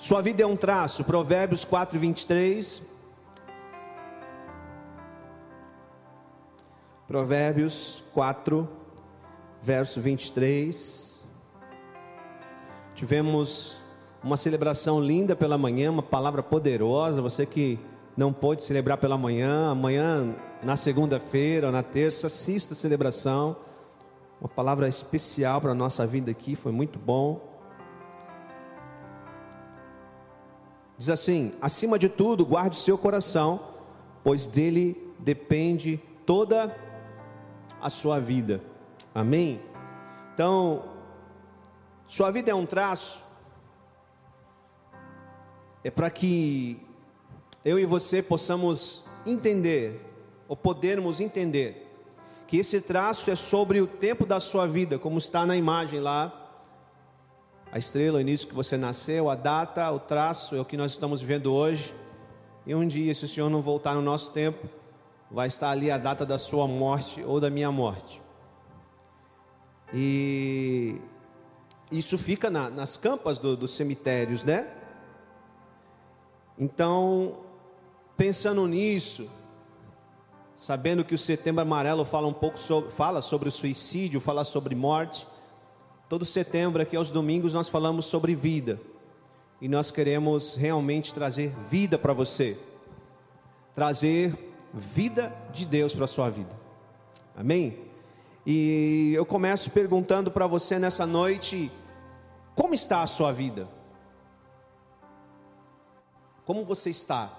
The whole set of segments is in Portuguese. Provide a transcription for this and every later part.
Sua vida é um traço, Provérbios 4, 23. Provérbios 4, verso 23. Tivemos uma celebração linda pela manhã, uma palavra poderosa. Você que não pôde celebrar pela manhã, amanhã, na segunda-feira ou na terça, assista a celebração. Uma palavra especial para a nossa vida aqui, foi muito bom. Diz assim: acima de tudo, guarde o seu coração, pois dele depende toda a sua vida. Amém? Então, sua vida é um traço, é para que eu e você possamos entender, ou podermos entender, que esse traço é sobre o tempo da sua vida, como está na imagem lá, a estrela, o início que você nasceu, a data, o traço é o que nós estamos vivendo hoje. E um dia, se o Senhor não voltar no nosso tempo, vai estar ali a data da sua morte ou da minha morte. E isso fica na, nas campas do, dos cemitérios, né? Então, pensando nisso, sabendo que o Setembro Amarelo fala um pouco sobre, fala sobre o suicídio, fala sobre morte. Todo setembro, aqui aos domingos, nós falamos sobre vida. E nós queremos realmente trazer vida para você. Trazer vida de Deus para a sua vida. Amém? E eu começo perguntando para você nessa noite: como está a sua vida? Como você está?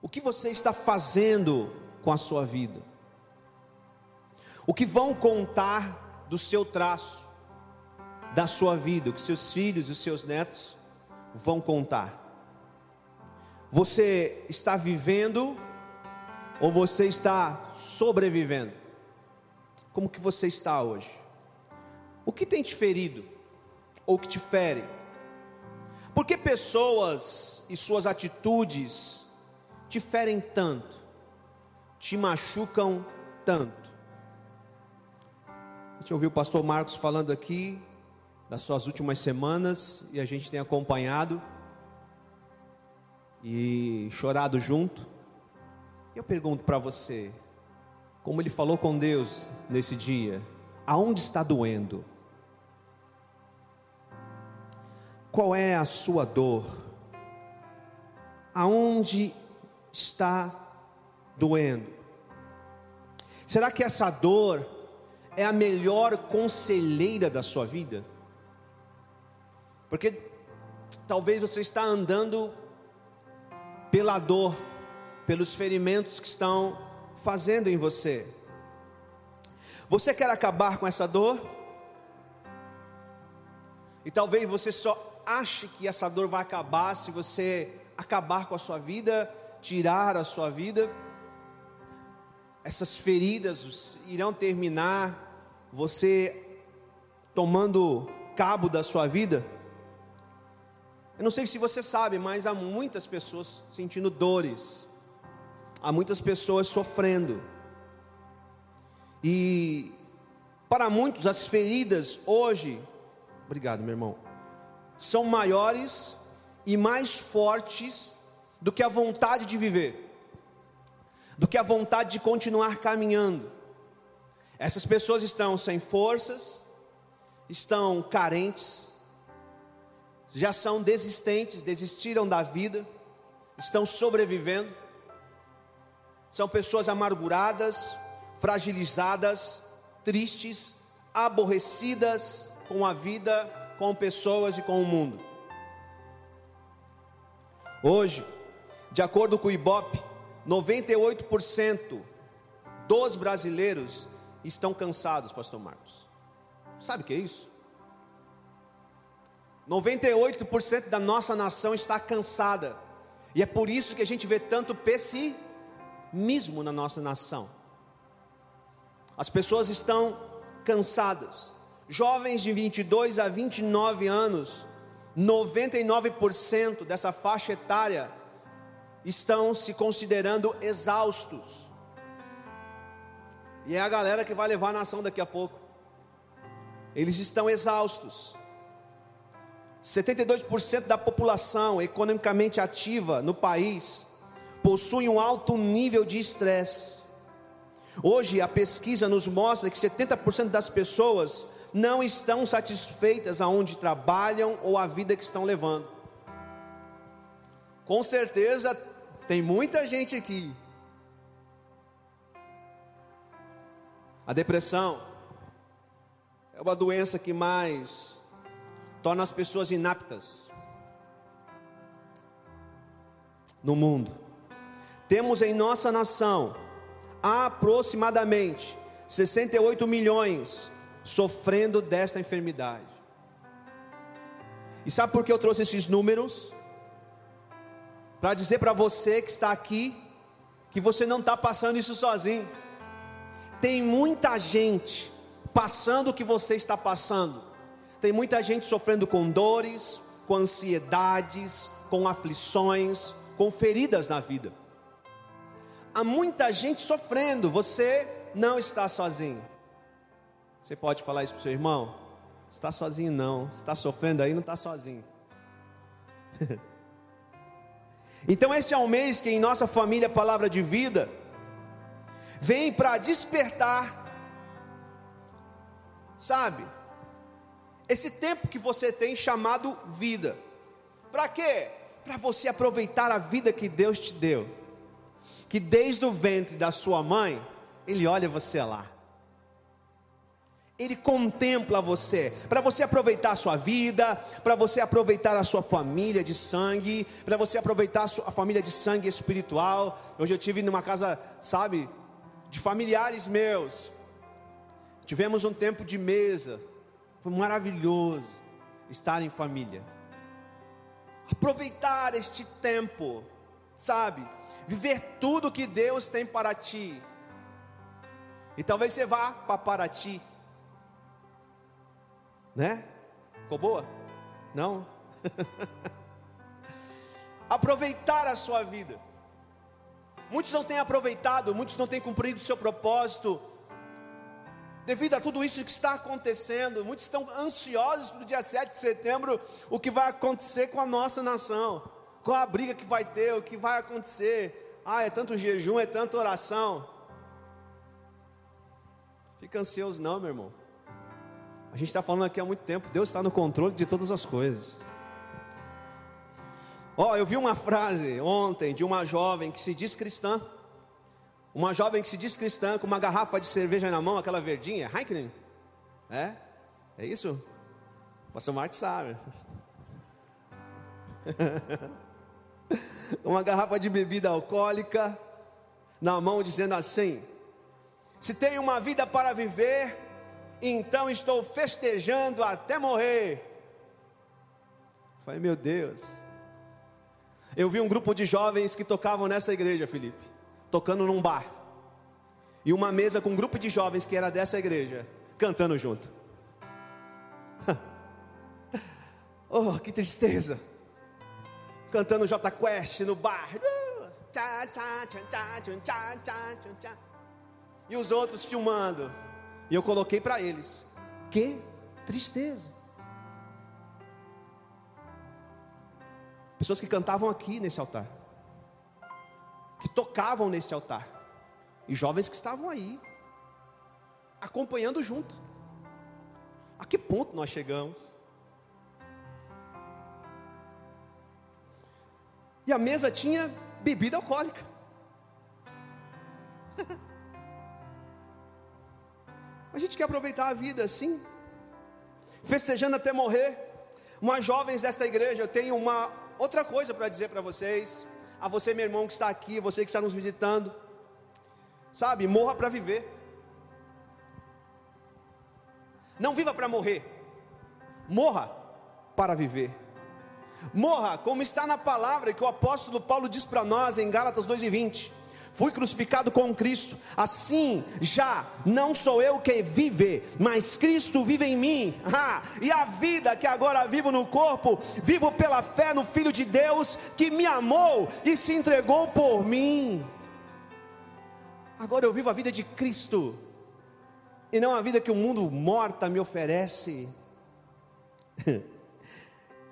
O que você está fazendo com a sua vida? O que vão contar do seu traço, da sua vida, o que seus filhos e os seus netos vão contar. Você está vivendo ou você está sobrevivendo? Como que você está hoje? O que tem te ferido ou que te fere? Por que pessoas e suas atitudes te ferem tanto, te machucam tanto? Gente ouviu o pastor Marcos falando aqui das suas últimas semanas e a gente tem acompanhado e chorado junto. Eu pergunto para você, como ele falou com Deus nesse dia, aonde está doendo? Qual é a sua dor? Aonde está doendo? Será que essa dor é a melhor conselheira da sua vida? Porque talvez você está andando pela dor, pelos ferimentos que estão fazendo em você. Você quer acabar com essa dor? E talvez você só ache que essa dor vai acabar se você acabar com a sua vida, tirar a sua vida. Essas feridas irão terminar você tomando cabo da sua vida. Eu não sei se você sabe, mas há muitas pessoas sentindo dores, há muitas pessoas sofrendo. E para muitos as feridas hoje, obrigado, meu irmão, são maiores e mais fortes do que a vontade de viver, do que a vontade de continuar caminhando. Essas pessoas estão sem forças, estão carentes, já são desistentes, desistiram da vida, estão sobrevivendo. São pessoas amarguradas, fragilizadas, tristes, aborrecidas com a vida, com pessoas e com o mundo. Hoje, de acordo com o Ibope, 98% dos brasileiros estão cansados, pastor Marcos. Sabe o que é isso? 98% da nossa nação está cansada. E é por isso que a gente vê tanto pessimismo na nossa nação. As pessoas estão cansadas. Jovens de 22 a 29 anos, 99% dessa faixa etária estão se considerando exaustos. E é a galera que vai levar a nação daqui a pouco. Eles estão exaustos. 72% da população economicamente ativa no país possui um alto nível de estresse. Hoje a pesquisa nos mostra que 70% das pessoas não estão satisfeitas aonde trabalham ou a vida que estão levando. Com certeza tem muita gente aqui. A depressão é uma doença que mais torna as pessoas inaptas no mundo. Temos em nossa nação aproximadamente 68 milhões sofrendo desta enfermidade. E sabe por que eu trouxe esses números? Para dizer para você que está aqui, que você não está passando isso sozinho. Tem muita gente passando o que você está passando. Tem muita gente sofrendo com dores, com ansiedades, com aflições, com feridas na vida. Há muita gente sofrendo, você não está sozinho. Você pode falar isso para o seu irmão? Está sozinho não, está sofrendo aí, não está sozinho. então esse é um mês que em nossa família Palavra de Vida vem para despertar, sabe? Esse tempo que você tem chamado vida. Para quê? Para você aproveitar a vida que Deus te deu. Que desde o ventre da sua mãe, Ele olha você lá. Ele contempla você, para você aproveitar a sua vida, para você aproveitar a sua família de sangue, para você aproveitar a, sua, família de sangue espiritual. Hoje eu tive numa casa, sabe, de familiares meus. Tivemos um tempo de mesa, foi maravilhoso estar em família. Aproveitar este tempo, sabe? Viver tudo que Deus tem para ti. E talvez você vá para Paraty, né? Ficou boa? Não? Aproveitar a sua vida. Muitos não têm aproveitado, muitos não têm cumprido o seu propósito, devido a tudo isso que está acontecendo, muitos estão ansiosos para o dia 7 de setembro, o que vai acontecer com a nossa nação, qual a briga que vai ter, o que vai acontecer. Ah, é tanto jejum, é tanta oração. Fica ansioso, não, meu irmão. A gente está falando aqui há muito tempo, Deus está no controle de todas as coisas. Ó, oh, eu vi uma frase ontem de uma jovem que se diz cristã. Uma jovem que se diz cristã com uma garrafa de cerveja na mão, aquela verdinha, Heineken. É? É isso? O pastor Marcos sabe. uma garrafa de bebida alcoólica na mão, dizendo assim: Se tenho uma vida para viver, então estou festejando até morrer. Falei, meu Deus. Eu vi um grupo de jovens que tocavam nessa igreja, Felipe tocando num bar. E uma mesa com um grupo de jovens que era dessa igreja, cantando junto. oh, que tristeza. Cantando J Quest no bar. E os outros filmando. E eu coloquei para eles. Que tristeza. Pessoas que cantavam aqui nesse altar que tocavam neste altar, e jovens que estavam aí, acompanhando junto. A que ponto nós chegamos? E a mesa tinha bebida alcoólica. a gente quer aproveitar a vida assim, festejando até morrer. Umas jovens desta igreja, eu tenho uma outra coisa para dizer para vocês a você, meu irmão, que está aqui, você que está nos visitando. Sabe, morra para viver. Não viva para morrer. Morra para viver. Morra, como está na palavra que o apóstolo Paulo diz para nós em Gálatas 2:20 fui crucificado com Cristo, assim já não sou eu que vive, mas Cristo vive em mim, e a vida que agora vivo no corpo, vivo pela fé no Filho de Deus que me amou e se entregou por mim. Agora eu vivo a vida de Cristo, e não a vida que o mundo morta me oferece.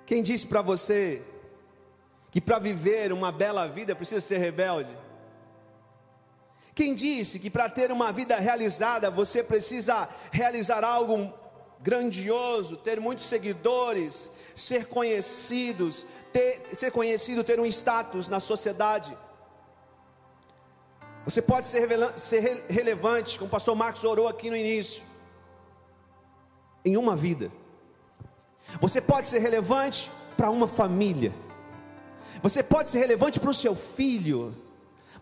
Quem disse para você que para viver uma bela vida precisa ser rebelde? Quem disse que para ter uma vida realizada você precisa realizar algo grandioso, ter muitos seguidores, ser conhecidos, ter, ser conhecido, ter um status na sociedade? Você pode ser, ser relevante, como o pastor Marcos orou aqui no início, em uma vida. Você pode ser relevante para uma família. Você pode ser relevante para o seu filho,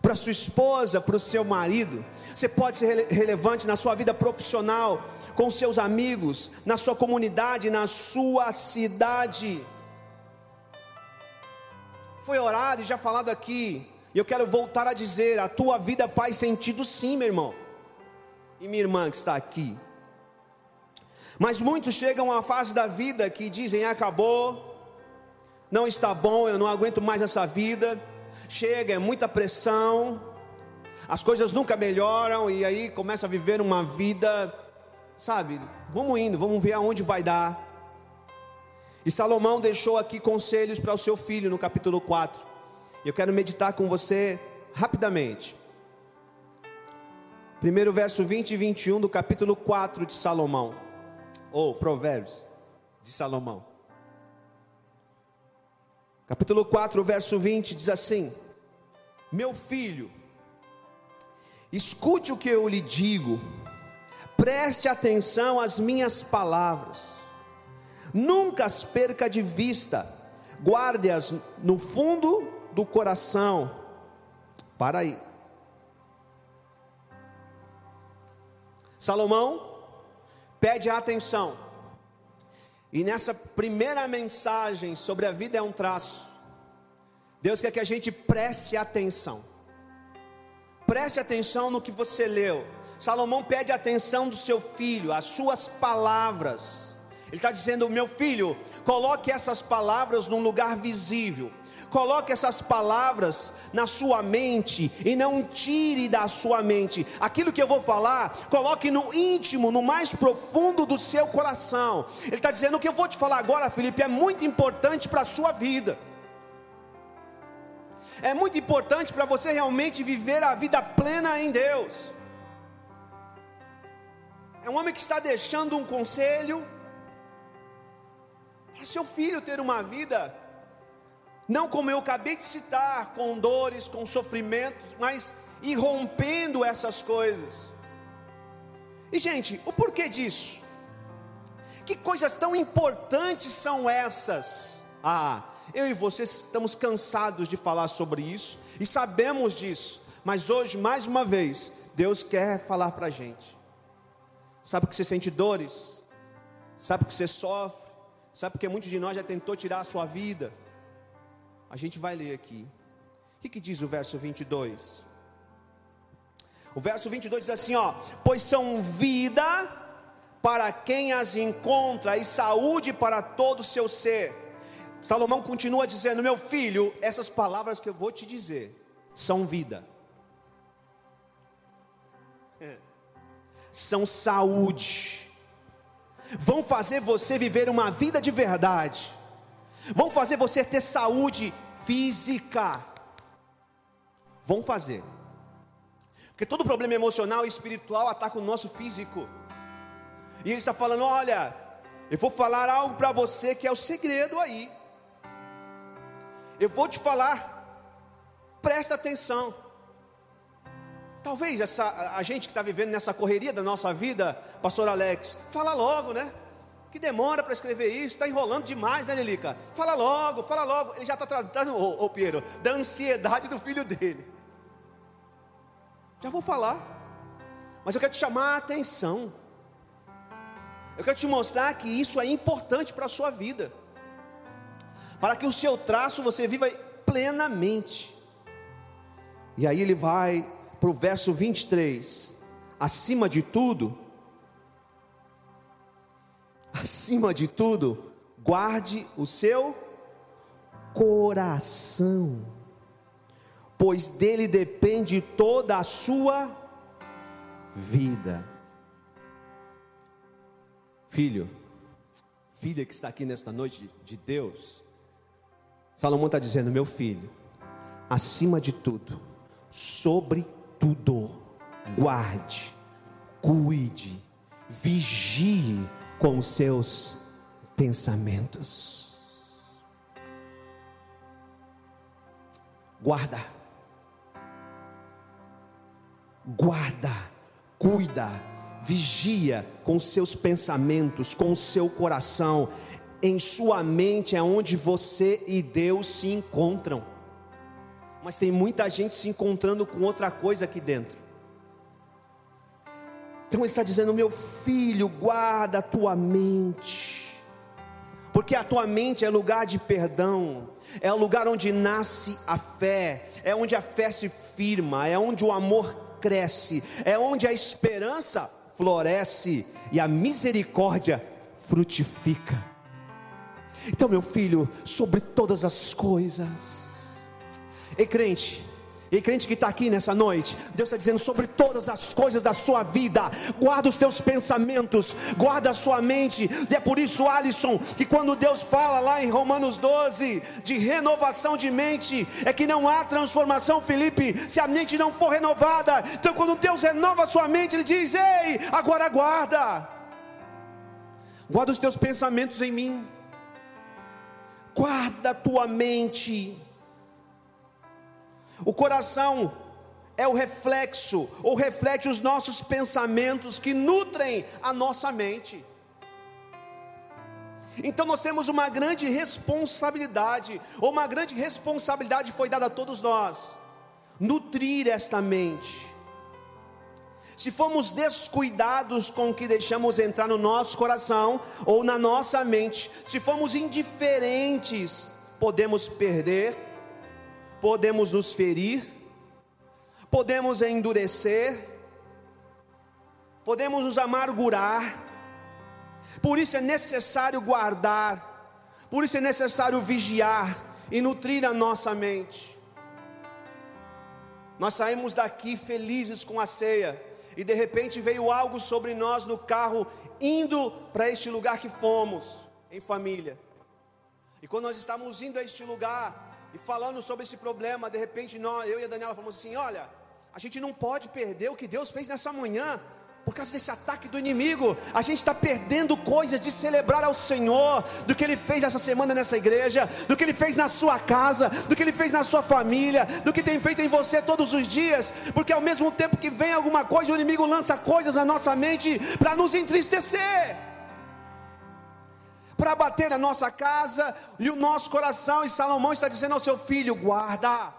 para sua esposa, para o seu marido. Você pode ser rele relevante na sua vida profissional, com seus amigos, na sua comunidade, na sua cidade. Foi orado e já falado aqui, e eu quero voltar a dizer: a tua vida faz sentido sim, meu irmão, e minha irmã que está aqui. Mas muitos chegam uma fase da vida que dizem: acabou, não está bom, eu não aguento mais essa vida. Chega, é muita pressão, as coisas nunca melhoram, e aí começa a viver uma vida, sabe? Vamos indo, vamos ver aonde vai dar. E Salomão deixou aqui conselhos para o seu filho no capítulo 4. Eu quero meditar com você rapidamente. Primeiro verso 20 e 21 do capítulo 4 de Salomão ou Provérbios de Salomão. Capítulo 4, verso 20 diz assim: Meu filho, escute o que eu lhe digo, preste atenção às minhas palavras, nunca as perca de vista, guarde-as no fundo do coração. Para aí. Salomão pede atenção. E nessa primeira mensagem sobre a vida é um traço. Deus quer que a gente preste atenção. Preste atenção no que você leu. Salomão pede atenção do seu filho, as suas palavras. Ele está dizendo: meu filho, coloque essas palavras num lugar visível. Coloque essas palavras na sua mente e não tire da sua mente. Aquilo que eu vou falar, coloque no íntimo, no mais profundo do seu coração. Ele está dizendo: o que eu vou te falar agora, Felipe, é muito importante para a sua vida. É muito importante para você realmente viver a vida plena em Deus. É um homem que está deixando um conselho para seu filho ter uma vida não como eu acabei de citar, com dores, com sofrimentos, mas irrompendo essas coisas. E gente, o porquê disso? Que coisas tão importantes são essas? Ah, eu e você estamos cansados de falar sobre isso e sabemos disso, mas hoje, mais uma vez, Deus quer falar para a gente. Sabe que você sente dores? Sabe que você sofre? Sabe porque muitos de nós já tentou tirar a sua vida? A gente vai ler aqui. O que, que diz o verso 22? O verso 22 diz assim: ó, pois são vida para quem as encontra e saúde para todo o seu ser. Salomão continua dizendo: Meu filho, essas palavras que eu vou te dizer são vida, são saúde, vão fazer você viver uma vida de verdade vão fazer você ter saúde física. Vão fazer. Porque todo problema emocional e espiritual ataca o nosso físico. E ele está falando: olha, eu vou falar algo para você que é o segredo aí. Eu vou te falar, presta atenção. Talvez essa, a gente que está vivendo nessa correria da nossa vida, Pastor Alex, fala logo, né? Que demora para escrever isso, está enrolando demais, né, Lilica? Fala logo, fala logo. Ele já está tratando, ô, ô Piero, da ansiedade do filho dele. Já vou falar, mas eu quero te chamar a atenção. Eu quero te mostrar que isso é importante para a sua vida, para que o seu traço você viva plenamente. E aí ele vai para o verso 23: acima de tudo, acima de tudo, guarde o seu coração, pois dele depende toda a sua vida. Filho, filha que está aqui nesta noite de Deus, Salomão está dizendo: meu filho, acima de tudo, sobre tudo, guarde, cuide, vigie com os seus pensamentos. Guarda, guarda, cuida, vigia com seus pensamentos, com o seu coração, em sua mente é onde você e Deus se encontram. Mas tem muita gente se encontrando com outra coisa aqui dentro. Então ele está dizendo: meu filho, guarda a tua mente, porque a tua mente é lugar de perdão, é o lugar onde nasce a fé, é onde a fé se firma, é onde o amor cresce, é onde a esperança floresce e a misericórdia frutifica. Então, meu filho, sobre todas as coisas, e crente, e crente que está aqui nessa noite, Deus está dizendo sobre todas as coisas da sua vida, guarda os teus pensamentos, guarda a sua mente, e é por isso, Alisson, que quando Deus fala lá em Romanos 12 de renovação de mente, é que não há transformação, Felipe, se a mente não for renovada. Então, quando Deus renova a sua mente, Ele diz: Ei, agora guarda, guarda os teus pensamentos em mim, guarda a tua mente o coração é o reflexo, ou reflete os nossos pensamentos que nutrem a nossa mente. Então nós temos uma grande responsabilidade, ou uma grande responsabilidade foi dada a todos nós, nutrir esta mente. Se formos descuidados com o que deixamos entrar no nosso coração ou na nossa mente, se formos indiferentes, podemos perder podemos nos ferir, podemos endurecer, podemos nos amargurar, por isso é necessário guardar, por isso é necessário vigiar e nutrir a nossa mente. Nós saímos daqui felizes com a ceia, e de repente veio algo sobre nós no carro, indo para este lugar que fomos, em família. E quando nós estávamos indo a este lugar, e falando sobre esse problema, de repente nós, eu e a Daniela falamos assim: olha, a gente não pode perder o que Deus fez nessa manhã. Por causa desse ataque do inimigo, a gente está perdendo coisas de celebrar ao Senhor, do que Ele fez essa semana nessa igreja, do que Ele fez na sua casa, do que Ele fez na sua família, do que tem feito em você todos os dias, porque ao mesmo tempo que vem alguma coisa, o inimigo lança coisas na nossa mente para nos entristecer para bater a nossa casa e o nosso coração. E Salomão está dizendo ao seu filho: guarda,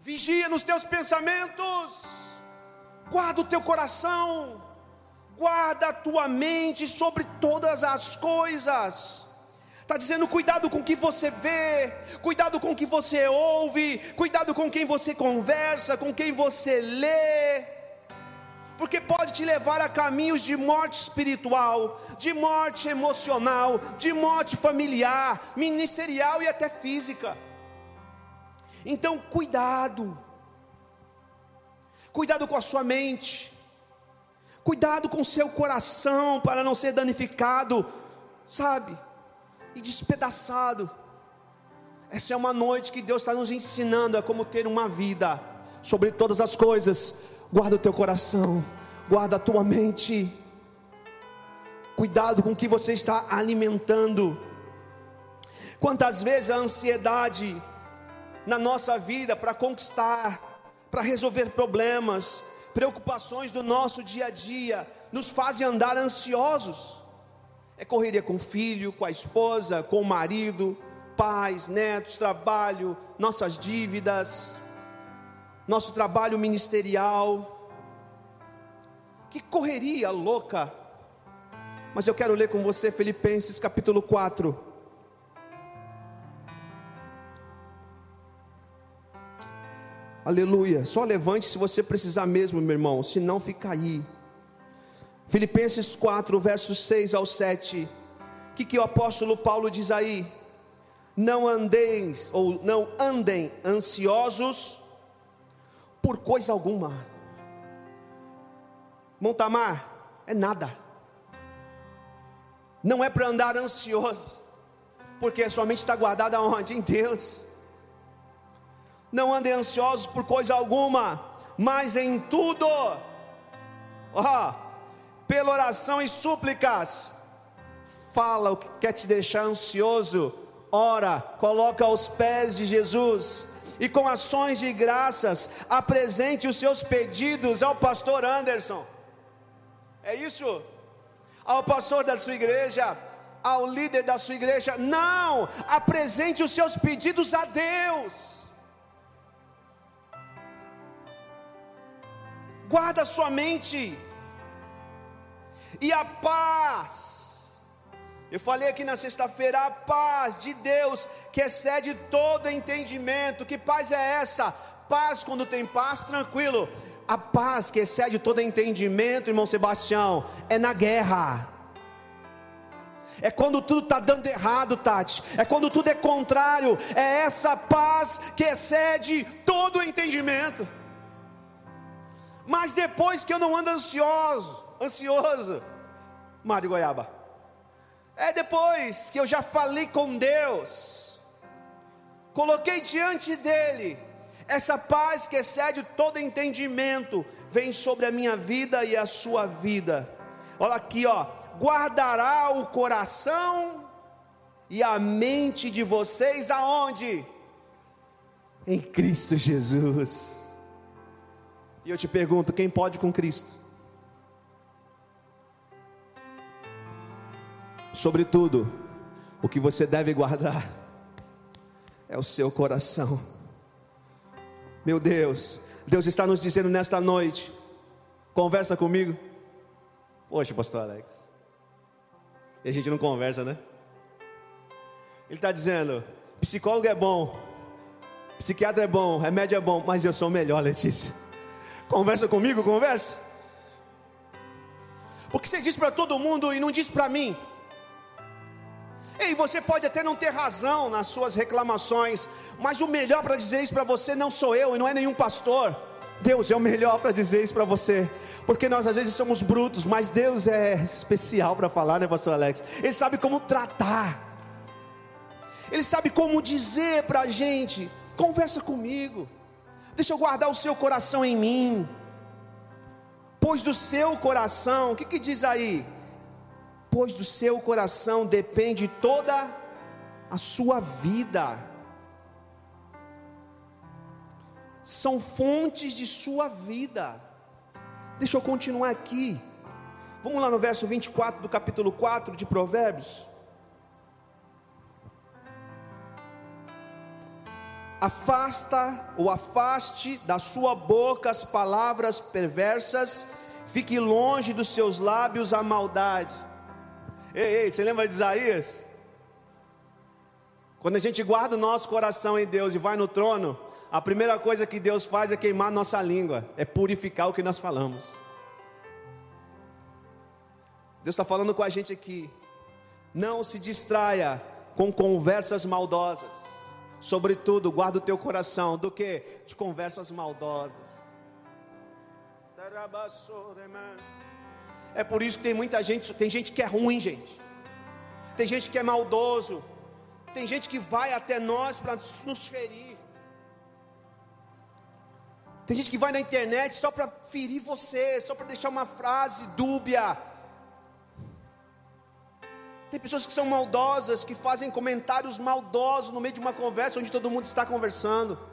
vigia nos teus pensamentos, guarda o teu coração, guarda a tua mente sobre todas as coisas. Está dizendo cuidado com o que você vê, cuidado com o que você ouve, cuidado com quem você conversa, com quem você lê porque pode te levar a caminhos de morte espiritual, de morte emocional, de morte familiar, ministerial e até física. Então, cuidado, cuidado com a sua mente, cuidado com o seu coração para não ser danificado, sabe, e despedaçado. Essa é uma noite que Deus está nos ensinando a como ter uma vida sobre todas as coisas Guarda o teu coração, guarda a tua mente. Cuidado com o que você está alimentando. Quantas vezes a ansiedade na nossa vida para conquistar, para resolver problemas, preocupações do nosso dia a dia, nos fazem andar ansiosos. É correria com o filho, com a esposa, com o marido, pais, netos, trabalho, nossas dívidas nosso trabalho ministerial. Que correria louca. Mas eu quero ler com você Filipenses capítulo 4. Aleluia. Só levante se você precisar mesmo, meu irmão, se não fica aí. Filipenses 4, versos 6 ao 7. O que, que o apóstolo Paulo diz aí? Não andeis, ou não andem ansiosos por coisa alguma. Montamar é nada. Não é para andar ansioso, porque sua mente está guardada onde? Em Deus. Não andem ansiosos por coisa alguma, mas em tudo, ó, pela oração e súplicas, fala o que quer te deixar ansioso, ora, coloca aos pés de Jesus, e com ações de graças, apresente os seus pedidos ao pastor Anderson. É isso? Ao pastor da sua igreja, ao líder da sua igreja. Não! Apresente os seus pedidos a Deus. Guarda sua mente. E a paz eu falei aqui na sexta-feira, a paz de Deus que excede todo entendimento. Que paz é essa? Paz quando tem paz, tranquilo. A paz que excede todo entendimento, irmão Sebastião, é na guerra. É quando tudo está dando errado, Tati. É quando tudo é contrário. É essa paz que excede todo entendimento. Mas depois que eu não ando ansioso, ansioso, Mário Goiaba é depois que eu já falei com Deus, coloquei diante dEle, essa paz que excede todo entendimento, vem sobre a minha vida e a sua vida. Olha aqui, ó, guardará o coração e a mente de vocês aonde? Em Cristo Jesus. E eu te pergunto, quem pode com Cristo? Sobretudo, o que você deve guardar é o seu coração. Meu Deus, Deus está nos dizendo nesta noite: conversa comigo. Poxa, Pastor Alex, e a gente não conversa, né? Ele está dizendo: psicólogo é bom, psiquiatra é bom, remédio é bom, mas eu sou melhor, Letícia. Conversa comigo, conversa. Porque você diz para todo mundo e não diz para mim. Ei, você pode até não ter razão nas suas reclamações, mas o melhor para dizer isso para você não sou eu e não é nenhum pastor. Deus é o melhor para dizer isso para você, porque nós às vezes somos brutos, mas Deus é especial para falar, né, Pastor Alex? Ele sabe como tratar, Ele sabe como dizer para a gente: conversa comigo, deixa eu guardar o seu coração em mim, pois do seu coração, o que, que diz aí? Pois do seu coração depende toda a sua vida. São fontes de sua vida. Deixa eu continuar aqui. Vamos lá no verso 24 do capítulo 4 de Provérbios. Afasta ou afaste da sua boca as palavras perversas, fique longe dos seus lábios a maldade Ei, ei, você lembra de Isaías? Quando a gente guarda o nosso coração em Deus e vai no trono, a primeira coisa que Deus faz é queimar nossa língua, é purificar o que nós falamos. Deus está falando com a gente aqui. Não se distraia com conversas maldosas. Sobretudo, guarda o teu coração do que? De conversas maldosas. É por isso que tem muita gente, tem gente que é ruim, gente. Tem gente que é maldoso. Tem gente que vai até nós para nos ferir. Tem gente que vai na internet só para ferir você, só para deixar uma frase dúbia. Tem pessoas que são maldosas, que fazem comentários maldosos no meio de uma conversa onde todo mundo está conversando.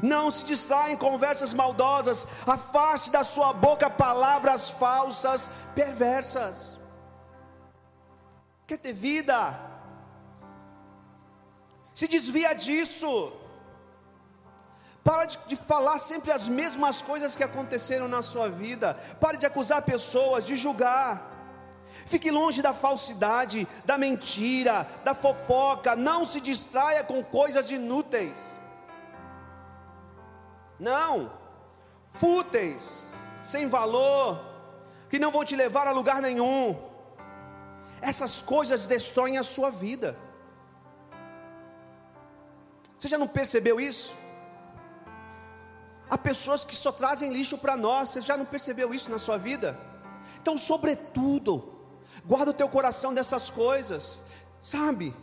Não se distraia em conversas maldosas, afaste da sua boca palavras falsas, perversas. Quer ter vida? Se desvia disso. Para de, de, falar sempre as mesmas coisas que aconteceram na sua vida. Pare de acusar pessoas, de julgar. Fique longe da falsidade, da mentira, da fofoca. Não se distraia com coisas inúteis. Não, fúteis, sem valor, que não vão te levar a lugar nenhum. Essas coisas destroem a sua vida. Você já não percebeu isso? Há pessoas que só trazem lixo para nós, você já não percebeu isso na sua vida? Então, sobretudo, Guarda o teu coração dessas coisas, sabe?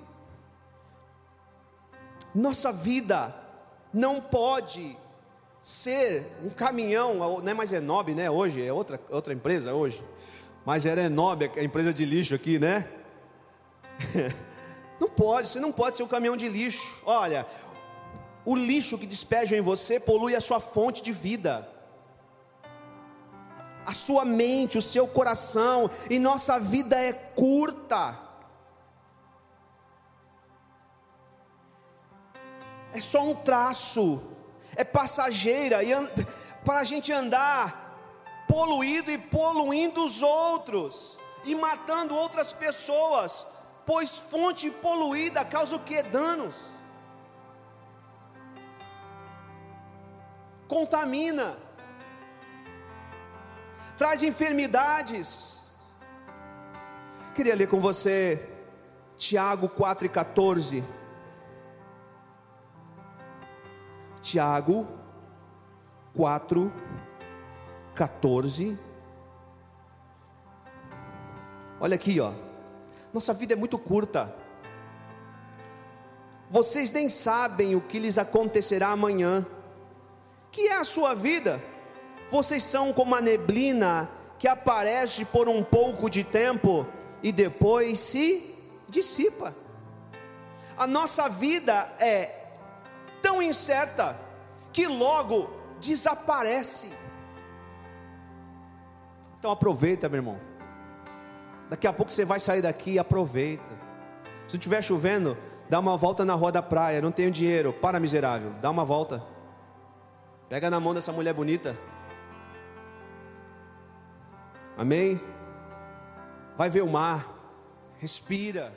Nossa vida não pode ser um caminhão, não é mais Enob, né? Hoje é outra, outra empresa hoje, mas era Enob, a empresa de lixo aqui, né? Não pode, você não pode ser um caminhão de lixo. Olha, o lixo que despejam em você polui a sua fonte de vida a sua mente, o seu coração, e nossa vida é curta. É só um traço, é passageira, e para a gente andar poluído e poluindo os outros, e matando outras pessoas, pois fonte poluída causa o que? Danos. Contamina traz enfermidades. Queria ler com você Tiago 4 Tiago 4, 14. Olha aqui, ó. Nossa vida é muito curta. Vocês nem sabem o que lhes acontecerá amanhã. Que é a sua vida? Vocês são como a neblina que aparece por um pouco de tempo e depois se dissipa. A nossa vida é incerta que logo desaparece. Então aproveita, meu irmão. Daqui a pouco você vai sair daqui, aproveita. Se estiver chovendo, dá uma volta na rua da praia. Não tenho dinheiro, para miserável, dá uma volta. Pega na mão dessa mulher bonita. Amém? Vai ver o mar, respira,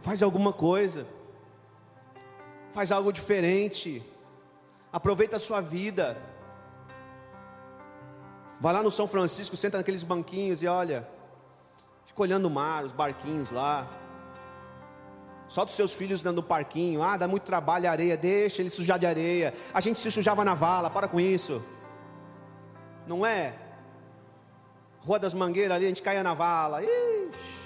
faz alguma coisa, faz algo diferente, aproveita a sua vida. Vai lá no São Francisco, senta naqueles banquinhos e olha, fica olhando o mar, os barquinhos lá. Solta os seus filhos dando parquinho. Ah, dá muito trabalho a areia, deixa ele sujar de areia. A gente se sujava na vala, para com isso. Não é? Rua das Mangueiras ali, a gente caía na vala. Ixi.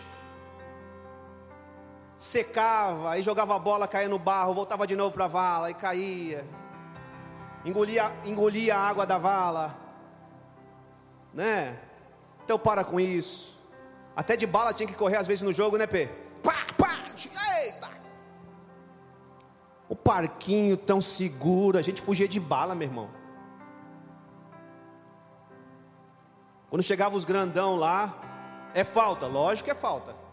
Secava, aí jogava a bola, caía no barro, voltava de novo para a vala, e caía. Engolia, engolia a água da vala. Né? Então para com isso. Até de bala tinha que correr às vezes no jogo, né, P? Pá, pá, eita! O parquinho tão seguro, a gente fugia de bala, meu irmão. Quando chegava os grandão lá, é falta, lógico que é falta.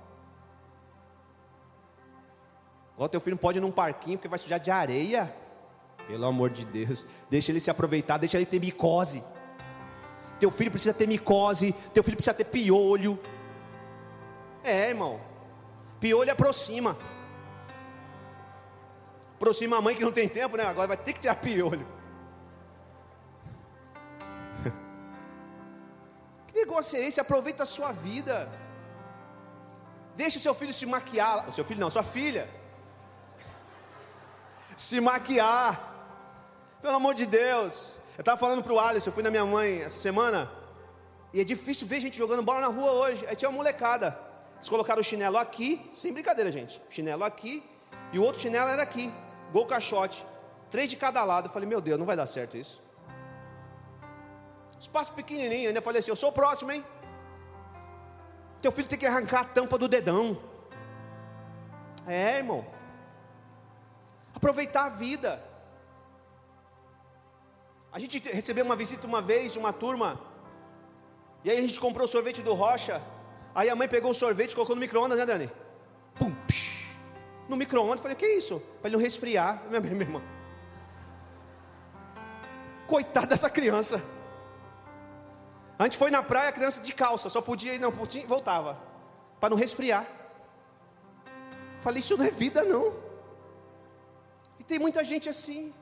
Igual teu filho não pode ir num parquinho porque vai sujar de areia. Pelo amor de Deus, deixa ele se aproveitar, deixa ele ter micose. Teu filho precisa ter micose, teu filho precisa ter piolho. É, irmão. Piolho aproxima. Aproxima a mãe que não tem tempo, né? Agora vai ter que tirar piolho. negócio é esse? Aproveita a sua vida. Deixa o seu filho se maquiar. O seu filho não, sua filha. Se maquiar. Pelo amor de Deus. Eu estava falando para o Alisson, eu fui na minha mãe essa semana. E é difícil ver gente jogando bola na rua hoje. Aí tinha uma molecada. Eles colocaram o chinelo aqui, sem brincadeira, gente. chinelo aqui e o outro chinelo era aqui. Gol caixote. Três de cada lado. Eu falei, meu Deus, não vai dar certo isso. Espaço pequenininho, ainda falei assim: Eu sou o próximo, hein? Teu filho tem que arrancar a tampa do dedão. É, irmão. Aproveitar a vida. A gente recebeu uma visita uma vez de uma turma. E aí a gente comprou sorvete do Rocha. Aí a mãe pegou o sorvete e colocou no micro-ondas, né, Dani? Pum, psh, no micro-ondas. Falei, que isso? Para ele não resfriar. Minha, minha irmã. Coitada dessa criança. A gente foi na praia, a criança de calça, só podia ir, não, podia, voltava, para não resfriar. Falei, isso não é vida, não. E tem muita gente assim,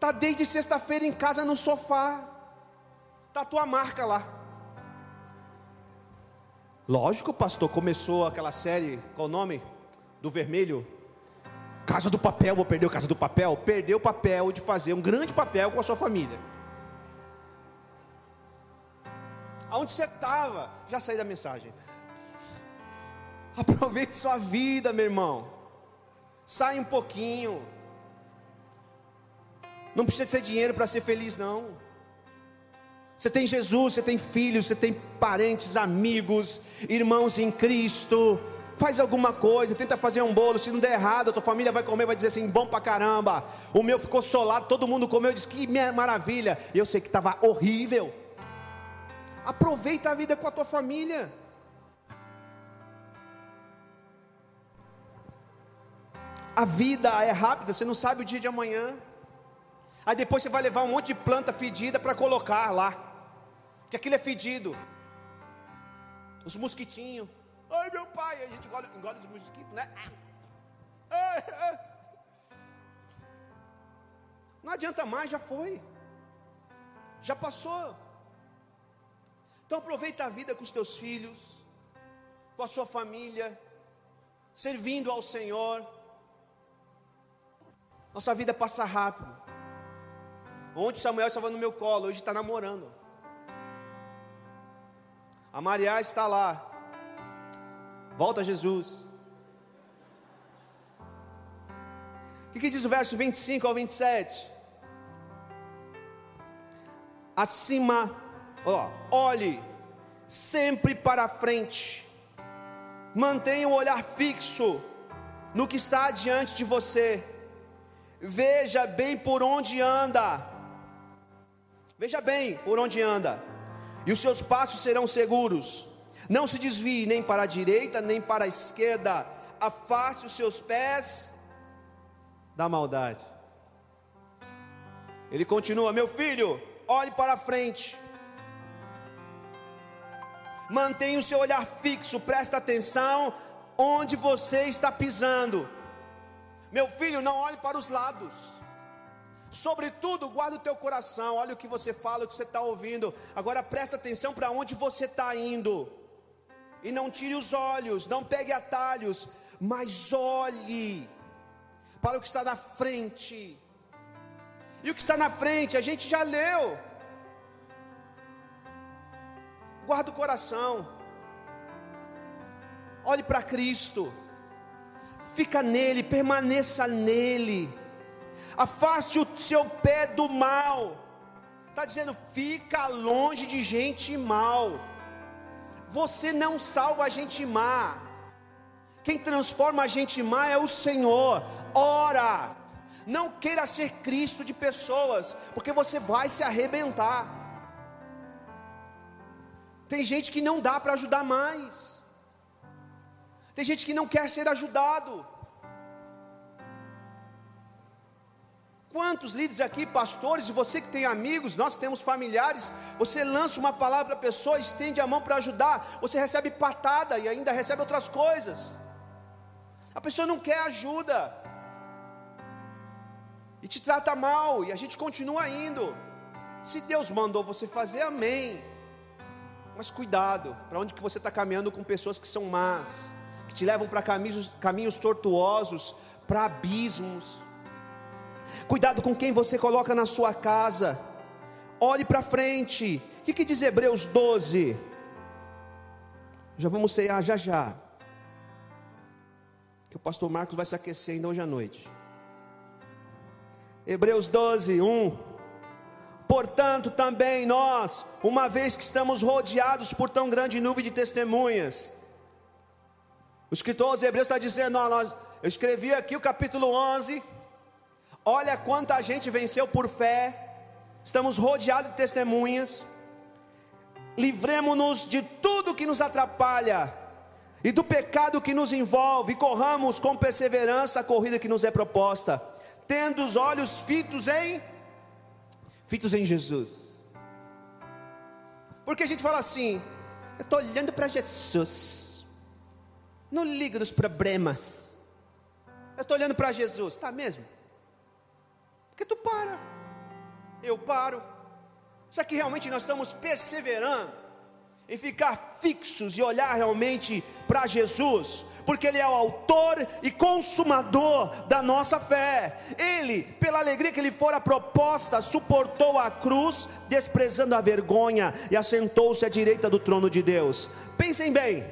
tá desde sexta-feira em casa no sofá, tá a tua marca lá. Lógico, pastor, começou aquela série, qual o nome? Do vermelho. Casa do papel, vou perder o Casa do Papel. Perdeu o papel de fazer um grande papel com a sua família. Aonde você estava? Já saí da mensagem. Aproveite sua vida, meu irmão. Sai um pouquinho. Não precisa ter dinheiro para ser feliz, não. Você tem Jesus, você tem filhos, você tem parentes, amigos, irmãos em Cristo. Faz alguma coisa, tenta fazer um bolo. Se não der errado, a tua família vai comer, vai dizer assim: bom pra caramba. O meu ficou solado, todo mundo comeu. Eu disse que maravilha. Eu sei que estava horrível. Aproveita a vida com a tua família. A vida é rápida, você não sabe o dia de amanhã. Aí depois você vai levar um monte de planta fedida para colocar lá. Porque aquilo é fedido. Os mosquitinhos. Ai meu pai, a gente engole, engole os mosquitos, né? Não adianta mais, já foi. Já passou. Então aproveita a vida com os teus filhos, com a sua família, servindo ao Senhor. Nossa vida passa rápido. Ontem Samuel estava no meu colo, hoje está namorando. A Maria está lá. Volta Jesus. O que, que diz o verso 25 ao 27? Acima, ó, olhe sempre para frente, mantenha o olhar fixo no que está diante de você, veja bem por onde anda, Veja bem por onde anda, e os seus passos serão seguros. Não se desvie nem para a direita, nem para a esquerda. Afaste os seus pés da maldade. Ele continua: Meu filho, olhe para frente. Mantenha o seu olhar fixo, presta atenção onde você está pisando. Meu filho, não olhe para os lados. Sobretudo, guarda o teu coração. Olha o que você fala, o que você está ouvindo. Agora presta atenção para onde você está indo. E não tire os olhos, não pegue atalhos, mas olhe para o que está na frente. E o que está na frente, a gente já leu. Guarda o coração. Olhe para Cristo. Fica nele, permaneça nele afaste o seu pé do mal. Está dizendo, fica longe de gente mal. Você não salva a gente má. Quem transforma a gente má é o Senhor. Ora, não queira ser Cristo de pessoas, porque você vai se arrebentar. Tem gente que não dá para ajudar mais. Tem gente que não quer ser ajudado. Quantos líderes aqui, pastores, e você que tem amigos, nós que temos familiares, você lança uma palavra para a pessoa, estende a mão para ajudar, você recebe patada e ainda recebe outras coisas. A pessoa não quer ajuda e te trata mal, e a gente continua indo. Se Deus mandou você fazer, amém. Mas cuidado, para onde que você está caminhando com pessoas que são más, que te levam para caminhos, caminhos tortuosos, para abismos. Cuidado com quem você coloca na sua casa. Olhe para frente. O que, que diz Hebreus 12? Já vamos cear já já. Que o pastor Marcos vai se aquecer ainda hoje à noite. Hebreus 12, 1. Portanto, também nós, uma vez que estamos rodeados por tão grande nuvem de testemunhas, o escritor aos Hebreus está dizendo: ó, nós, eu escrevi aqui o capítulo 11, Olha quanta gente venceu por fé. Estamos rodeados de testemunhas. Livremos-nos de tudo que nos atrapalha e do pecado que nos envolve, e corramos com perseverança a corrida que nos é proposta, tendo os olhos fitos em fitos em Jesus. Porque a gente fala assim: eu estou olhando para Jesus, não ligo dos problemas, eu estou olhando para Jesus, está mesmo? Porque tu para, eu paro. Será que realmente nós estamos perseverando em ficar fixos e olhar realmente para Jesus? Porque Ele é o autor e consumador da nossa fé. Ele, pela alegria que lhe fora proposta, suportou a cruz, desprezando a vergonha, e assentou-se à direita do trono de Deus. Pensem bem,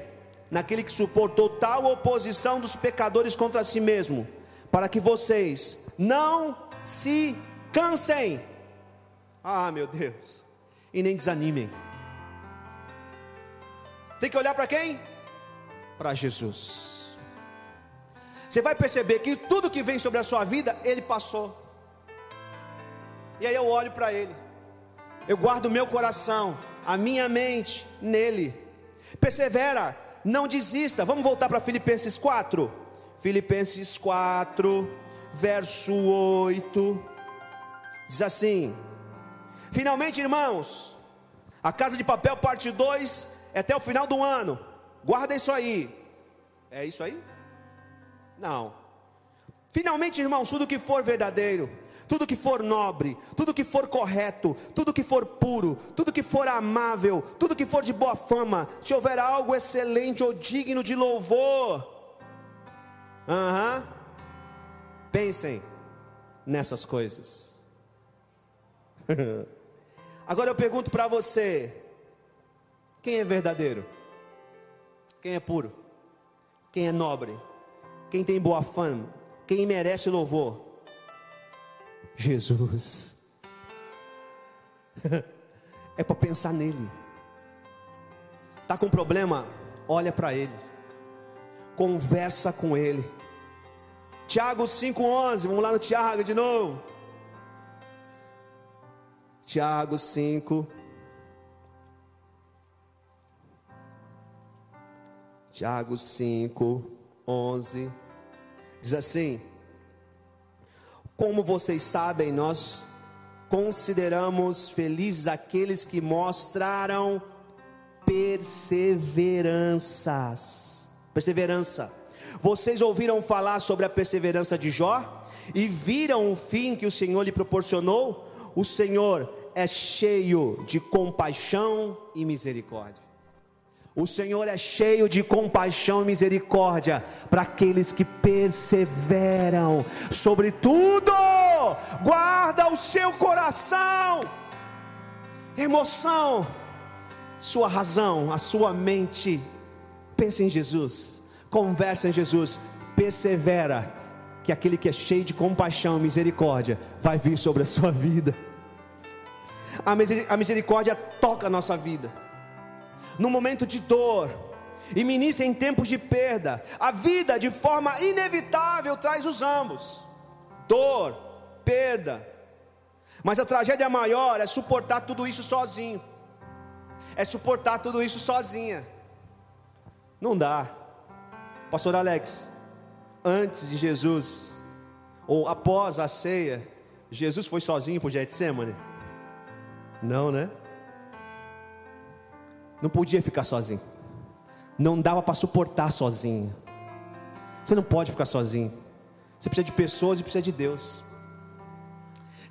naquele que suportou tal oposição dos pecadores contra si mesmo, para que vocês não se cansem. Ah, meu Deus, e nem desanimem. Tem que olhar para quem? Para Jesus. Você vai perceber que tudo que vem sobre a sua vida, Ele passou. E aí eu olho para Ele, eu guardo o meu coração, a minha mente nele. Persevera, não desista. Vamos voltar para Filipenses 4. Filipenses 4, verso 8. Diz assim: Finalmente, irmãos, a Casa de Papel, parte 2, é até o final do ano. Guarda isso aí. É isso aí? Não. Finalmente, irmãos, tudo que for verdadeiro, tudo que for nobre, tudo que for correto, tudo que for puro, tudo que for amável, tudo que for de boa fama, se houver algo excelente ou digno de louvor, aham, uhum. Pensem nessas coisas. Agora eu pergunto para você: quem é verdadeiro? Quem é puro? Quem é nobre? Quem tem boa fama? Quem merece louvor? Jesus. é para pensar nele. Tá com problema? Olha para ele. Conversa com ele. Tiago 5:11, vamos lá no Tiago de novo. Tiago 5 Tiago 5, 11 diz assim: como vocês sabem, nós consideramos felizes aqueles que mostraram perseveranças. Perseverança. Vocês ouviram falar sobre a perseverança de Jó e viram o fim que o Senhor lhe proporcionou? O Senhor é cheio de compaixão e misericórdia. O Senhor é cheio de compaixão e misericórdia para aqueles que perseveram. Sobretudo, guarda o seu coração, emoção, sua razão, a sua mente. Pense em Jesus, conversa em Jesus, persevera, que aquele que é cheio de compaixão e misericórdia vai vir sobre a sua vida. A misericórdia toca a nossa vida no momento de dor, e ministra em tempos de perda. A vida, de forma inevitável, traz os ambos: dor, perda. Mas a tragédia maior é suportar tudo isso sozinho, é suportar tudo isso sozinha. Não dá, Pastor Alex. Antes de Jesus, ou após a ceia, Jesus foi sozinho para o Getsemane? Não, né? Não podia ficar sozinho. Não dava para suportar sozinho. Você não pode ficar sozinho. Você precisa de pessoas e precisa de Deus.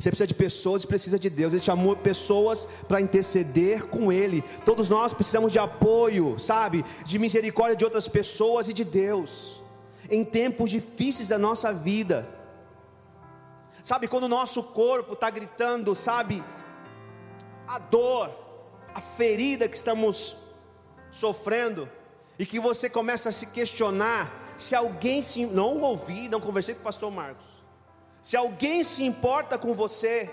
Você precisa de pessoas e precisa de Deus. Ele chamou pessoas para interceder com Ele. Todos nós precisamos de apoio, sabe? De misericórdia de outras pessoas e de Deus. Em tempos difíceis da nossa vida. Sabe, quando o nosso corpo está gritando, sabe? A dor, a ferida que estamos sofrendo e que você começa a se questionar se alguém se não ouvi, não conversei com o pastor Marcos. Se alguém se importa com você,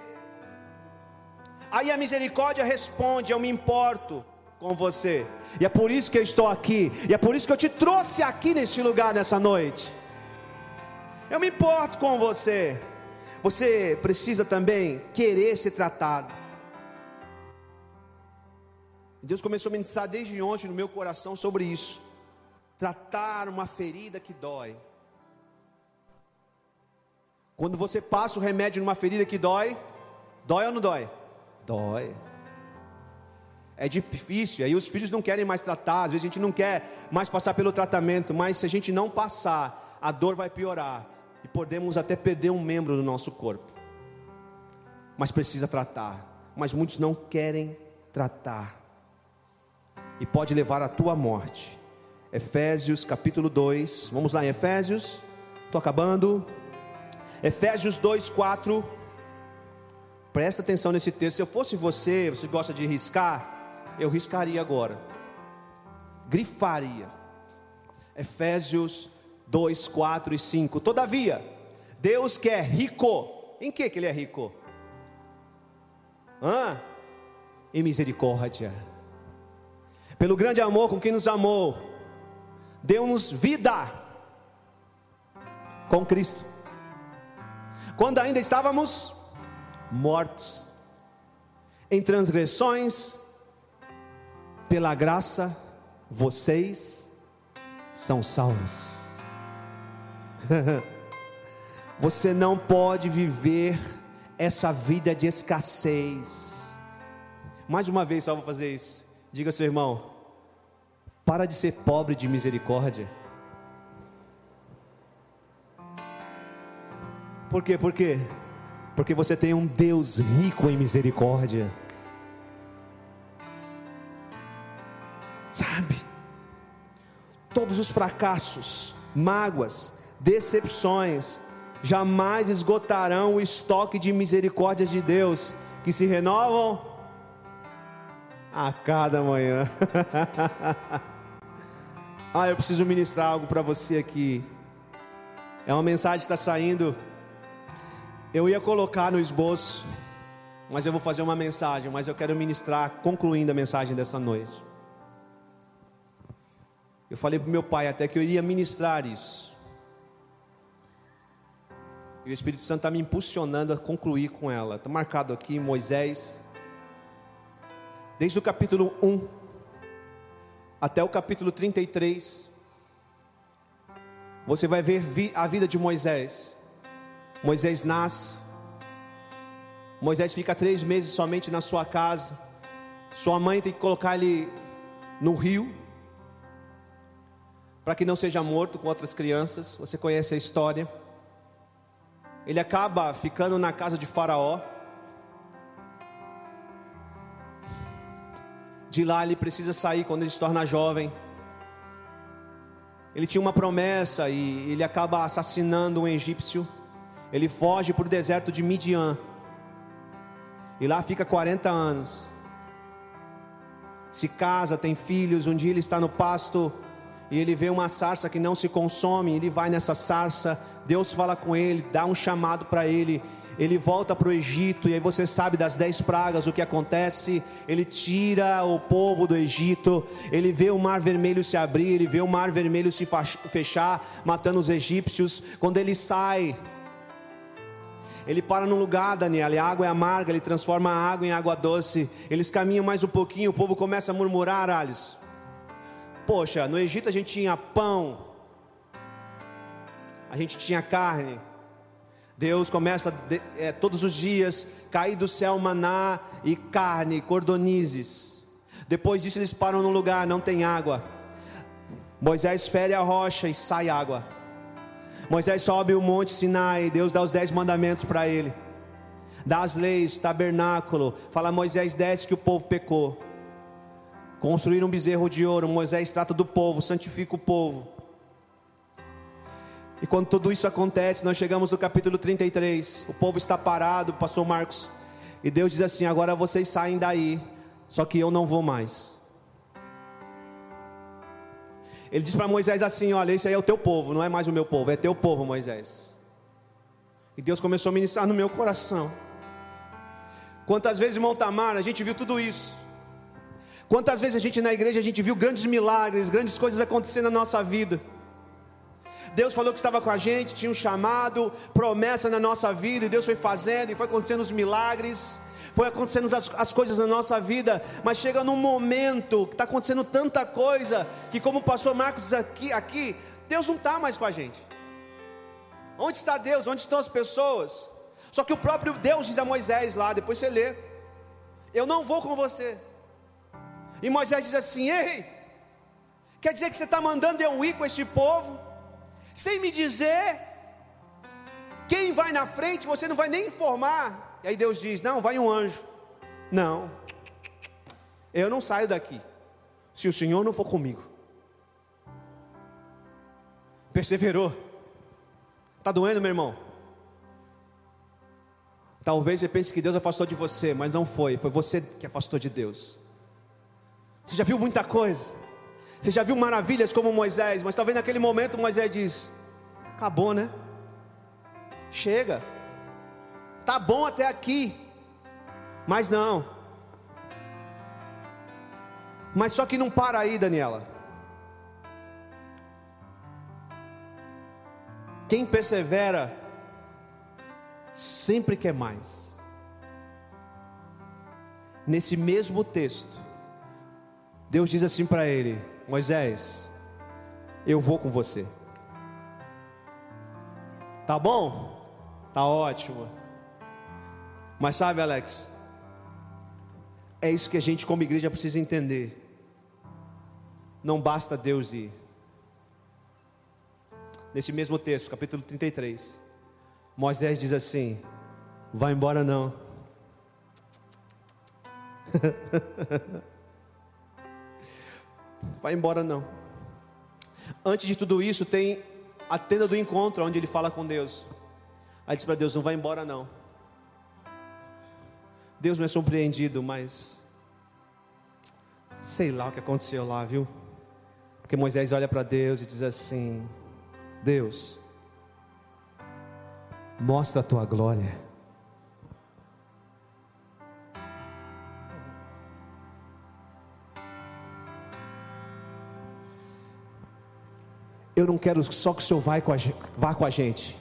aí a misericórdia responde: Eu me importo com você. E é por isso que eu estou aqui. E é por isso que eu te trouxe aqui neste lugar nessa noite. Eu me importo com você. Você precisa também querer ser tratado. Deus começou a ministrar desde ontem no meu coração sobre isso. Tratar uma ferida que dói. Quando você passa o remédio numa ferida que dói, dói ou não dói? Dói. É difícil, aí os filhos não querem mais tratar, às vezes a gente não quer mais passar pelo tratamento, mas se a gente não passar, a dor vai piorar e podemos até perder um membro do nosso corpo. Mas precisa tratar, mas muitos não querem tratar e pode levar à tua morte. Efésios capítulo 2, vamos lá em Efésios, estou acabando. Efésios 2, 4. Presta atenção nesse texto. Se eu fosse você, você gosta de riscar, eu riscaria agora, grifaria. Efésios 2, 4 e 5. Todavia, Deus que é rico, em que, que Ele é rico? Hã? Em misericórdia. Pelo grande amor com quem nos amou, deu-nos vida com Cristo. Quando ainda estávamos mortos em transgressões, pela graça vocês são salvos. Você não pode viver essa vida de escassez. Mais uma vez, só vou fazer isso. Diga ao seu irmão: para de ser pobre de misericórdia. Por quê? Por quê? Porque você tem um Deus rico em misericórdia. Sabe? Todos os fracassos, mágoas, decepções, jamais esgotarão o estoque de misericórdias de Deus que se renovam a cada manhã. ah, eu preciso ministrar algo para você aqui. É uma mensagem que está saindo. Eu ia colocar no esboço, mas eu vou fazer uma mensagem, mas eu quero ministrar concluindo a mensagem dessa noite. Eu falei para meu pai até que eu iria ministrar isso. E o Espírito Santo está me impulsionando a concluir com ela. Está marcado aqui Moisés, desde o capítulo 1 até o capítulo 33. Você vai ver a vida de Moisés. Moisés nasce. Moisés fica três meses somente na sua casa. Sua mãe tem que colocar ele no rio para que não seja morto com outras crianças. Você conhece a história. Ele acaba ficando na casa de Faraó. De lá ele precisa sair quando ele se torna jovem. Ele tinha uma promessa e ele acaba assassinando um egípcio. Ele foge para o deserto de Midian. E lá fica 40 anos. Se casa, tem filhos. Um dia ele está no pasto e ele vê uma sarça que não se consome, ele vai nessa sarça, Deus fala com ele, dá um chamado para ele, ele volta para o Egito, e aí você sabe das dez pragas o que acontece. Ele tira o povo do Egito, ele vê o mar vermelho se abrir, ele vê o mar vermelho se fechar, matando os egípcios. Quando ele sai, ele para num lugar, Daniel, e a água é amarga, ele transforma a água em água doce. Eles caminham mais um pouquinho, o povo começa a murmurar, Alice. Poxa, no Egito a gente tinha pão, a gente tinha carne. Deus começa é, todos os dias cair do céu maná e carne, cordonizes. Depois disso eles param num lugar, não tem água. Moisés fere a rocha e sai água. Moisés sobe o monte Sinai, Deus dá os dez mandamentos para ele. Dá as leis, tabernáculo. Fala Moisés desce que o povo pecou. Construir um bezerro de ouro. Moisés trata do povo, santifica o povo. E quando tudo isso acontece, nós chegamos no capítulo 33. O povo está parado, pastor Marcos. E Deus diz assim: agora vocês saem daí, só que eu não vou mais. Ele diz para Moisés assim: Olha, esse aí é o teu povo, não é mais o meu povo, é teu povo, Moisés. E Deus começou a ministrar no meu coração. Quantas vezes, irmão Tamar, a gente viu tudo isso. Quantas vezes a gente na igreja a gente viu grandes milagres, grandes coisas acontecendo na nossa vida. Deus falou que estava com a gente, tinha um chamado, promessa na nossa vida, e Deus foi fazendo, e foi acontecendo os milagres, foi acontecendo as, as coisas na nossa vida, mas chega num momento que está acontecendo tanta coisa, que como o pastor Marcos diz aqui, aqui Deus não está mais com a gente. Onde está Deus? Onde estão as pessoas? Só que o próprio Deus diz a Moisés lá, depois você lê: Eu não vou com você. E Moisés diz assim: Ei, quer dizer que você está mandando eu ir com este povo, sem me dizer quem vai na frente, você não vai nem informar. E aí Deus diz: Não, vai um anjo. Não, eu não saio daqui, se o Senhor não for comigo. Perseverou. Está doendo, meu irmão? Talvez você pense que Deus afastou de você, mas não foi, foi você que afastou de Deus. Você já viu muita coisa. Você já viu maravilhas como Moisés, mas talvez naquele momento Moisés diz: acabou, né? Chega, tá bom até aqui, mas não. Mas só que não para aí, Daniela. Quem persevera sempre quer mais. Nesse mesmo texto, Deus diz assim para ele: Moisés, eu vou com você. Tá bom? Tá ótimo. Mas sabe, Alex, é isso que a gente, como igreja, precisa entender. Não basta Deus ir. Nesse mesmo texto, capítulo 33, Moisés diz assim: Vai embora não. Vai embora não. Antes de tudo isso, tem a tenda do encontro, onde ele fala com Deus. Aí diz para Deus: Não vai embora não. Deus não é surpreendido, mas sei lá o que aconteceu lá, viu? Porque Moisés olha para Deus e diz assim: Deus, mostra a tua glória. Eu não quero só que o Senhor vá com, a, gente.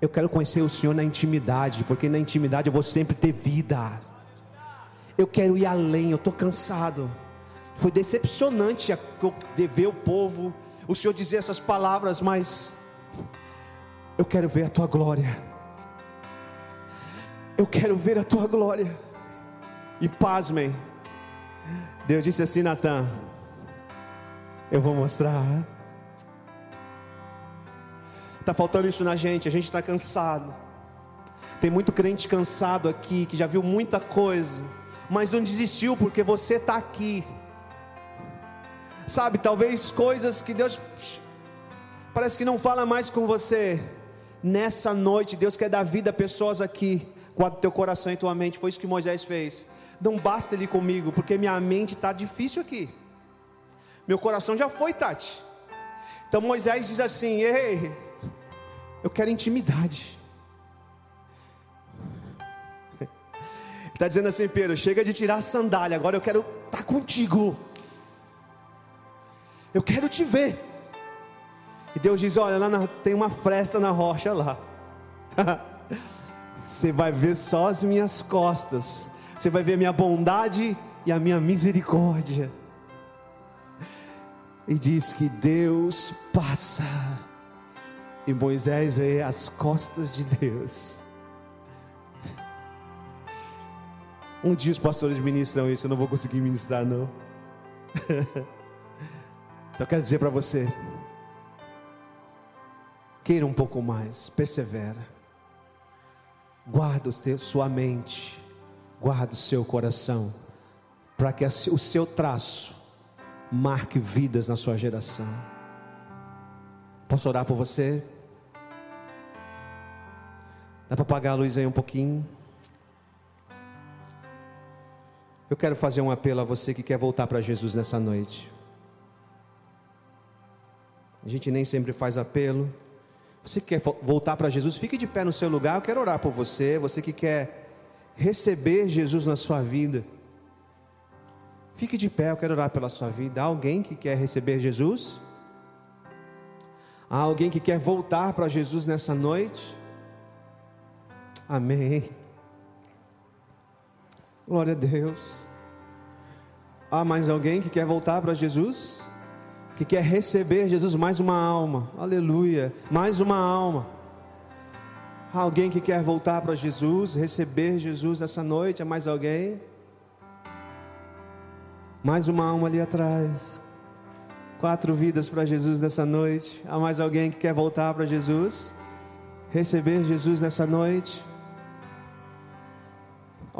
Eu quero conhecer o Senhor na intimidade, porque na intimidade eu vou sempre ter vida. Eu quero ir além, eu estou cansado. Foi decepcionante dever o povo, o Senhor dizer essas palavras, mas eu quero ver a tua glória. Eu quero ver a tua glória. E pasmem, Deus disse assim, Natan: Eu vou mostrar Está faltando isso na gente, a gente está cansado. Tem muito crente cansado aqui, que já viu muita coisa, mas não desistiu porque você está aqui. Sabe, talvez coisas que Deus parece que não fala mais com você. Nessa noite, Deus quer dar vida a pessoas aqui. Guarda teu coração e tua mente. Foi isso que Moisés fez. Não basta ele comigo, porque minha mente está difícil aqui. Meu coração já foi, Tati. Então Moisés diz assim: Ei, eu quero intimidade. Está dizendo assim, Pedro, chega de tirar a sandália, agora eu quero estar tá contigo. Eu quero te ver. E Deus diz: Olha, lá na, tem uma fresta na rocha lá. Você vai ver só as minhas costas. Você vai ver a minha bondade e a minha misericórdia. E diz que Deus passa e Moisés vê as costas de Deus. Um dia os pastores ministram isso, eu não vou conseguir ministrar, não. então eu quero dizer para você: queira um pouco mais, persevera, guarda teu, sua mente, guarda o seu coração, para que o seu traço marque vidas na sua geração. Posso orar por você? Dá para apagar a luz aí um pouquinho? Eu quero fazer um apelo a você que quer voltar para Jesus nessa noite. A gente nem sempre faz apelo. Você que quer voltar para Jesus, fique de pé no seu lugar. Eu quero orar por você. Você que quer receber Jesus na sua vida, fique de pé. Eu quero orar pela sua vida. Há alguém que quer receber Jesus? Há alguém que quer voltar para Jesus nessa noite? Amém. Glória a Deus. Há mais alguém que quer voltar para Jesus? Que quer receber Jesus mais uma alma? Aleluia. Mais uma alma. Há alguém que quer voltar para Jesus, receber Jesus essa noite? Há mais alguém? Mais uma alma ali atrás. Quatro vidas para Jesus nessa noite. Há mais alguém que quer voltar para Jesus? Receber Jesus nessa noite?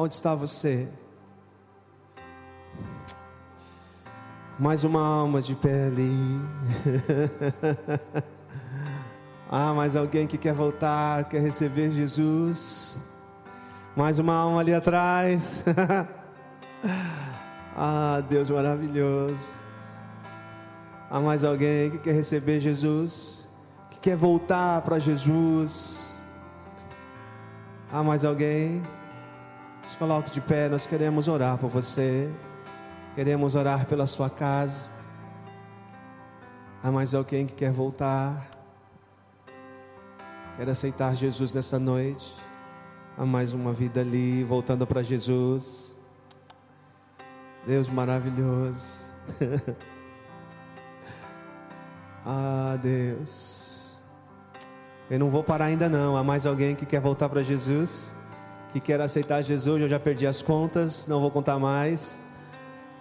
Onde está você? Mais uma alma de pele. ah, mais alguém que quer voltar, quer receber Jesus. Mais uma alma ali atrás. ah, Deus maravilhoso. Há mais alguém que quer receber Jesus? Que quer voltar para Jesus? Há mais alguém? Se coloque de pé, nós queremos orar por você. Queremos orar pela sua casa. Há mais alguém que quer voltar? Quer aceitar Jesus nessa noite? Há mais uma vida ali, voltando para Jesus. Deus maravilhoso. ah, Deus. Eu não vou parar ainda não. Há mais alguém que quer voltar para Jesus? Que quer aceitar Jesus? Eu já perdi as contas, não vou contar mais.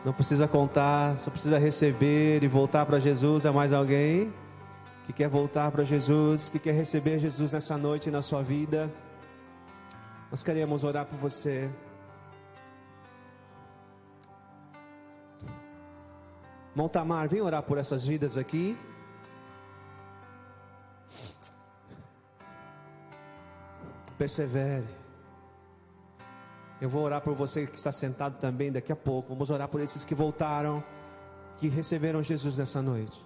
Não precisa contar, só precisa receber e voltar para Jesus. Há mais alguém que quer voltar para Jesus, que quer receber Jesus nessa noite na sua vida? Nós queremos orar por você. Montamar, vem orar por essas vidas aqui. Persevere. Eu vou orar por você que está sentado também daqui a pouco. Vamos orar por esses que voltaram, que receberam Jesus nessa noite.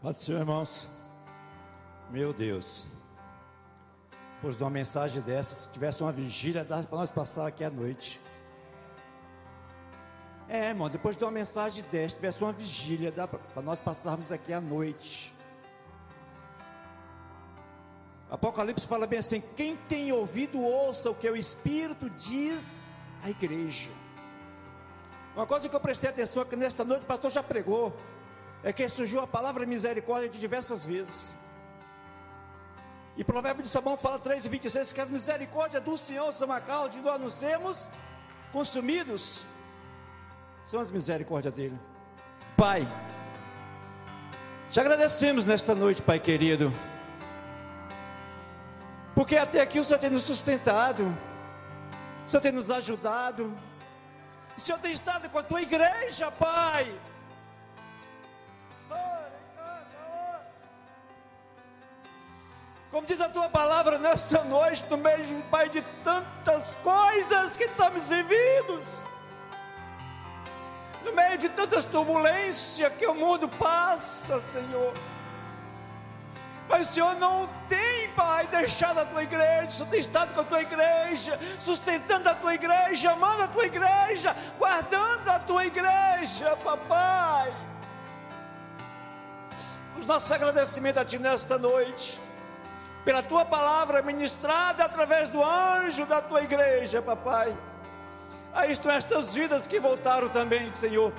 Pode ser, irmãos. Meu Deus. Depois de uma mensagem dessa, se tivesse uma vigília, dá para nós passar aqui à noite. É, irmão, depois de uma mensagem dessa, se tivesse uma vigília, dá para nós passarmos aqui à noite. Apocalipse fala bem assim: quem tem ouvido, ouça o que o Espírito diz à igreja. Uma coisa que eu prestei atenção é que nesta noite o pastor já pregou, é que surgiu a palavra misericórdia de diversas vezes. E Provérbio de Salomão fala 3 e 26 que as misericórdias do Senhor são a causa de nós nos sermos consumidos. São as misericórdias dele. Pai, te agradecemos nesta noite, Pai querido. Porque até aqui o Senhor tem nos sustentado, o Senhor tem nos ajudado, o Senhor tem estado com a tua igreja, Pai. Como diz a tua palavra nesta noite, no meio, Pai, de tantas coisas que estamos vividos, no meio de tantas turbulências que o mundo passa, Senhor. Mas o Senhor não tem, Pai, deixado a tua igreja, Senhor tem estado com a tua igreja, sustentando a tua igreja, amando a tua igreja, guardando a tua igreja, papai. Os nossos agradecimentos a Ti nesta noite pela tua palavra ministrada através do anjo da tua igreja, papai. Aí estão estas vidas que voltaram também, Senhor.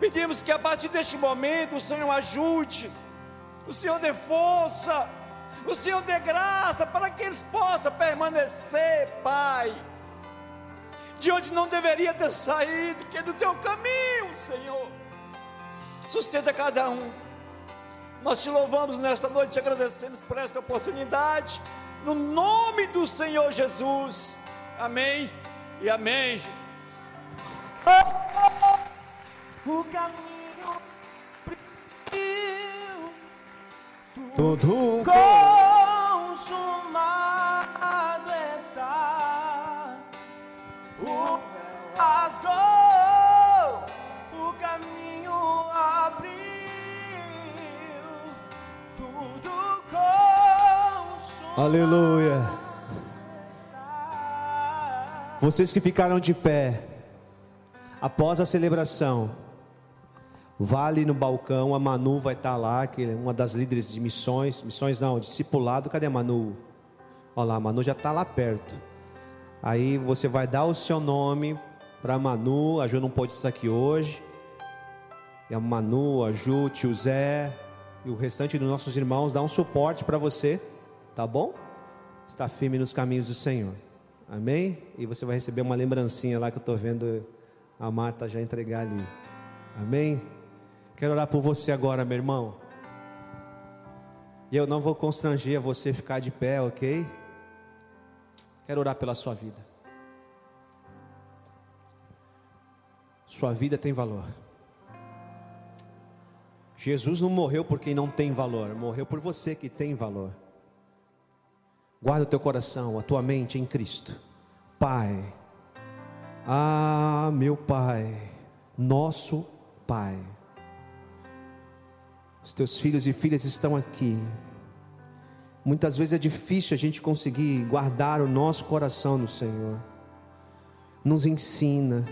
Pedimos que a partir deste momento o Senhor ajude, o Senhor dê força, o Senhor dê graça para que eles possam permanecer, Pai, de onde não deveria ter saído, que é do teu caminho, Senhor. Sustenta cada um nós te louvamos nesta noite, te agradecemos por esta oportunidade, no nome do Senhor Jesus. Amém e amém. O caminho tudo consumado está. O rasgou o caminho abriu. Tudo consumado Aleluia. Vocês que ficaram de pé após a celebração, vale no balcão, a Manu vai estar lá, que é uma das líderes de missões, missões não, discipulado, cadê a Manu? Olha lá, a Manu já está lá perto. Aí você vai dar o seu nome para a Manu, a Ju não pode estar aqui hoje. E a Manu, a Ju, tio Zé e o restante dos nossos irmãos dá um suporte para você, tá bom? Está firme nos caminhos do Senhor. Amém? E você vai receber uma lembrancinha lá que eu estou vendo a Marta já entregar ali. Amém? Quero orar por você agora, meu irmão. E eu não vou constranger você ficar de pé, ok? Quero orar pela sua vida. Sua vida tem valor. Jesus não morreu por quem não tem valor, morreu por você que tem valor. Guarda o teu coração, a tua mente em Cristo. Pai, ah, meu Pai, nosso Pai. Os teus filhos e filhas estão aqui. Muitas vezes é difícil a gente conseguir guardar o nosso coração no Senhor. Nos ensina.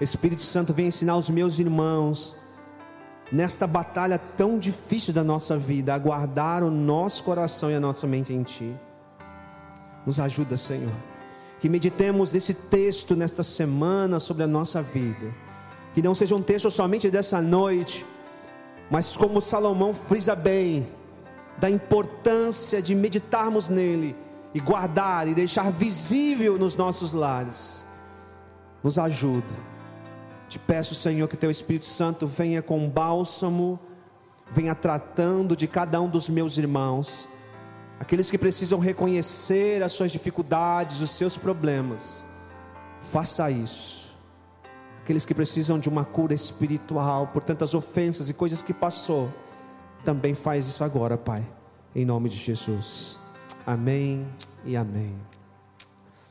Espírito Santo vem ensinar os meus irmãos nesta batalha tão difícil da nossa vida a guardar o nosso coração e a nossa mente em Ti. Nos ajuda, Senhor. Que meditemos desse texto nesta semana sobre a nossa vida. Que não seja um texto somente dessa noite, mas como Salomão frisa bem, da importância de meditarmos nele e guardar e deixar visível nos nossos lares. Nos ajuda. Te peço, Senhor, que teu Espírito Santo venha com bálsamo, venha tratando de cada um dos meus irmãos, aqueles que precisam reconhecer as suas dificuldades, os seus problemas. Faça isso. Aqueles que precisam de uma cura espiritual por tantas ofensas e coisas que passou também faz isso agora, Pai, em nome de Jesus. Amém e amém.